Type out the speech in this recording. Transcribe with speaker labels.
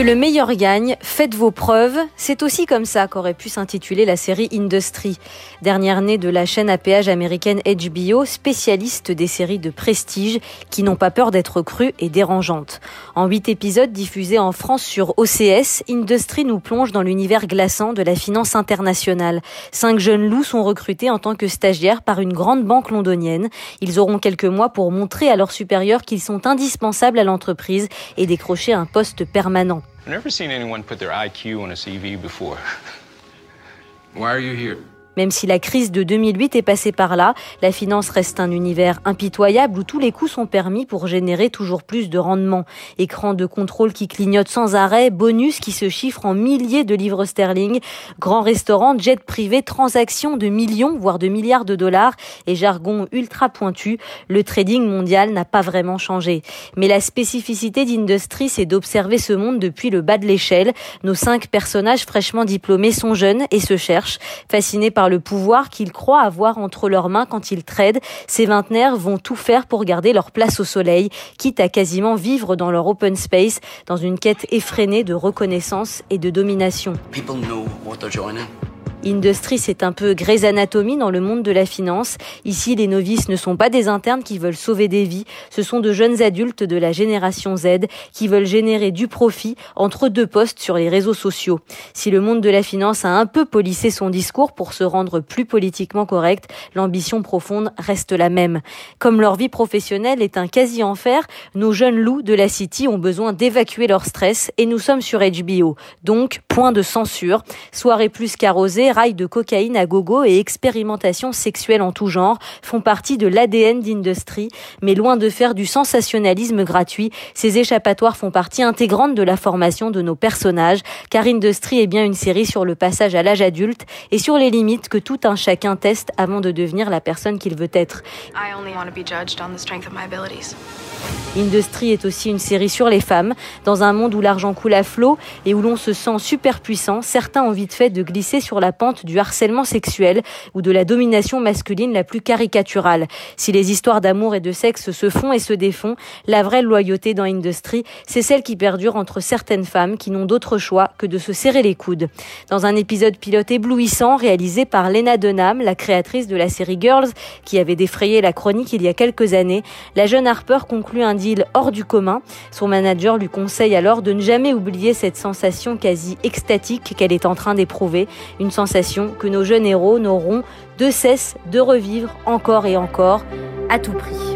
Speaker 1: le meilleur gagne, faites vos preuves. C'est aussi comme ça qu'aurait pu s'intituler la série Industry, dernière née de la chaîne à péage américaine HBO, spécialiste des séries de prestige qui n'ont pas peur d'être crues et dérangeantes. En huit épisodes diffusés en France sur OCS, Industry nous plonge dans l'univers glaçant de la finance internationale. Cinq jeunes loups sont recrutés en tant que stagiaires par une grande banque londonienne. Ils auront quelques mois pour montrer à leurs supérieurs qu'ils sont indispensables à l'entreprise et décrocher un poste permanent.
Speaker 2: I've never seen anyone put their IQ on a CV before. Why are you here?
Speaker 1: Même si la crise de 2008 est passée par là, la finance reste un univers impitoyable où tous les coups sont permis pour générer toujours plus de rendement. Écran de contrôle qui clignote sans arrêt, bonus qui se chiffrent en milliers de livres sterling, grands restaurants, jets privés, transactions de millions, voire de milliards de dollars et jargon ultra pointu, le trading mondial n'a pas vraiment changé. Mais la spécificité d'Industry, c'est d'observer ce monde depuis le bas de l'échelle. Nos cinq personnages fraîchement diplômés sont jeunes et se cherchent, fascinés par le pouvoir qu'ils croient avoir entre leurs mains quand ils tradent, ces vingtenaires vont tout faire pour garder leur place au soleil, quitte à quasiment vivre dans leur open space, dans une quête effrénée de reconnaissance et de domination. Industry, c'est un peu Grey's Anatomy dans le monde de la finance. Ici, les novices ne sont pas des internes qui veulent sauver des vies. Ce sont de jeunes adultes de la génération Z qui veulent générer du profit entre deux postes sur les réseaux sociaux. Si le monde de la finance a un peu polissé son discours pour se rendre plus politiquement correct, l'ambition profonde reste la même. Comme leur vie professionnelle est un quasi-enfer, nos jeunes loups de la City ont besoin d'évacuer leur stress et nous sommes sur HBO. Donc, point de censure. Soirée plus qu'arrosée, rails de cocaïne à gogo et expérimentations sexuelles en tout genre font partie de l'ADN d'Industry, mais loin de faire du sensationnalisme gratuit, ces échappatoires font partie intégrante de la formation de nos personnages, car Industry est bien une série sur le passage à l'âge adulte et sur les limites que tout un chacun teste avant de devenir la personne qu'il veut être. Industry est aussi une série sur les femmes. Dans un monde où l'argent coule à flot et où l'on se sent super puissant, certains ont vite fait de glisser sur la du harcèlement sexuel ou de la domination masculine la plus caricaturale. Si les histoires d'amour et de sexe se font et se défont, la vraie loyauté dans Industry, c'est celle qui perdure entre certaines femmes qui n'ont d'autre choix que de se serrer les coudes. Dans un épisode pilote éblouissant réalisé par Lena Dunham, la créatrice de la série Girls, qui avait défrayé la chronique il y a quelques années, la jeune Harper conclut un deal hors du commun. Son manager lui conseille alors de ne jamais oublier cette sensation quasi extatique qu'elle est en train d'éprouver, une que nos jeunes héros n'auront de cesse de revivre encore et encore à tout prix.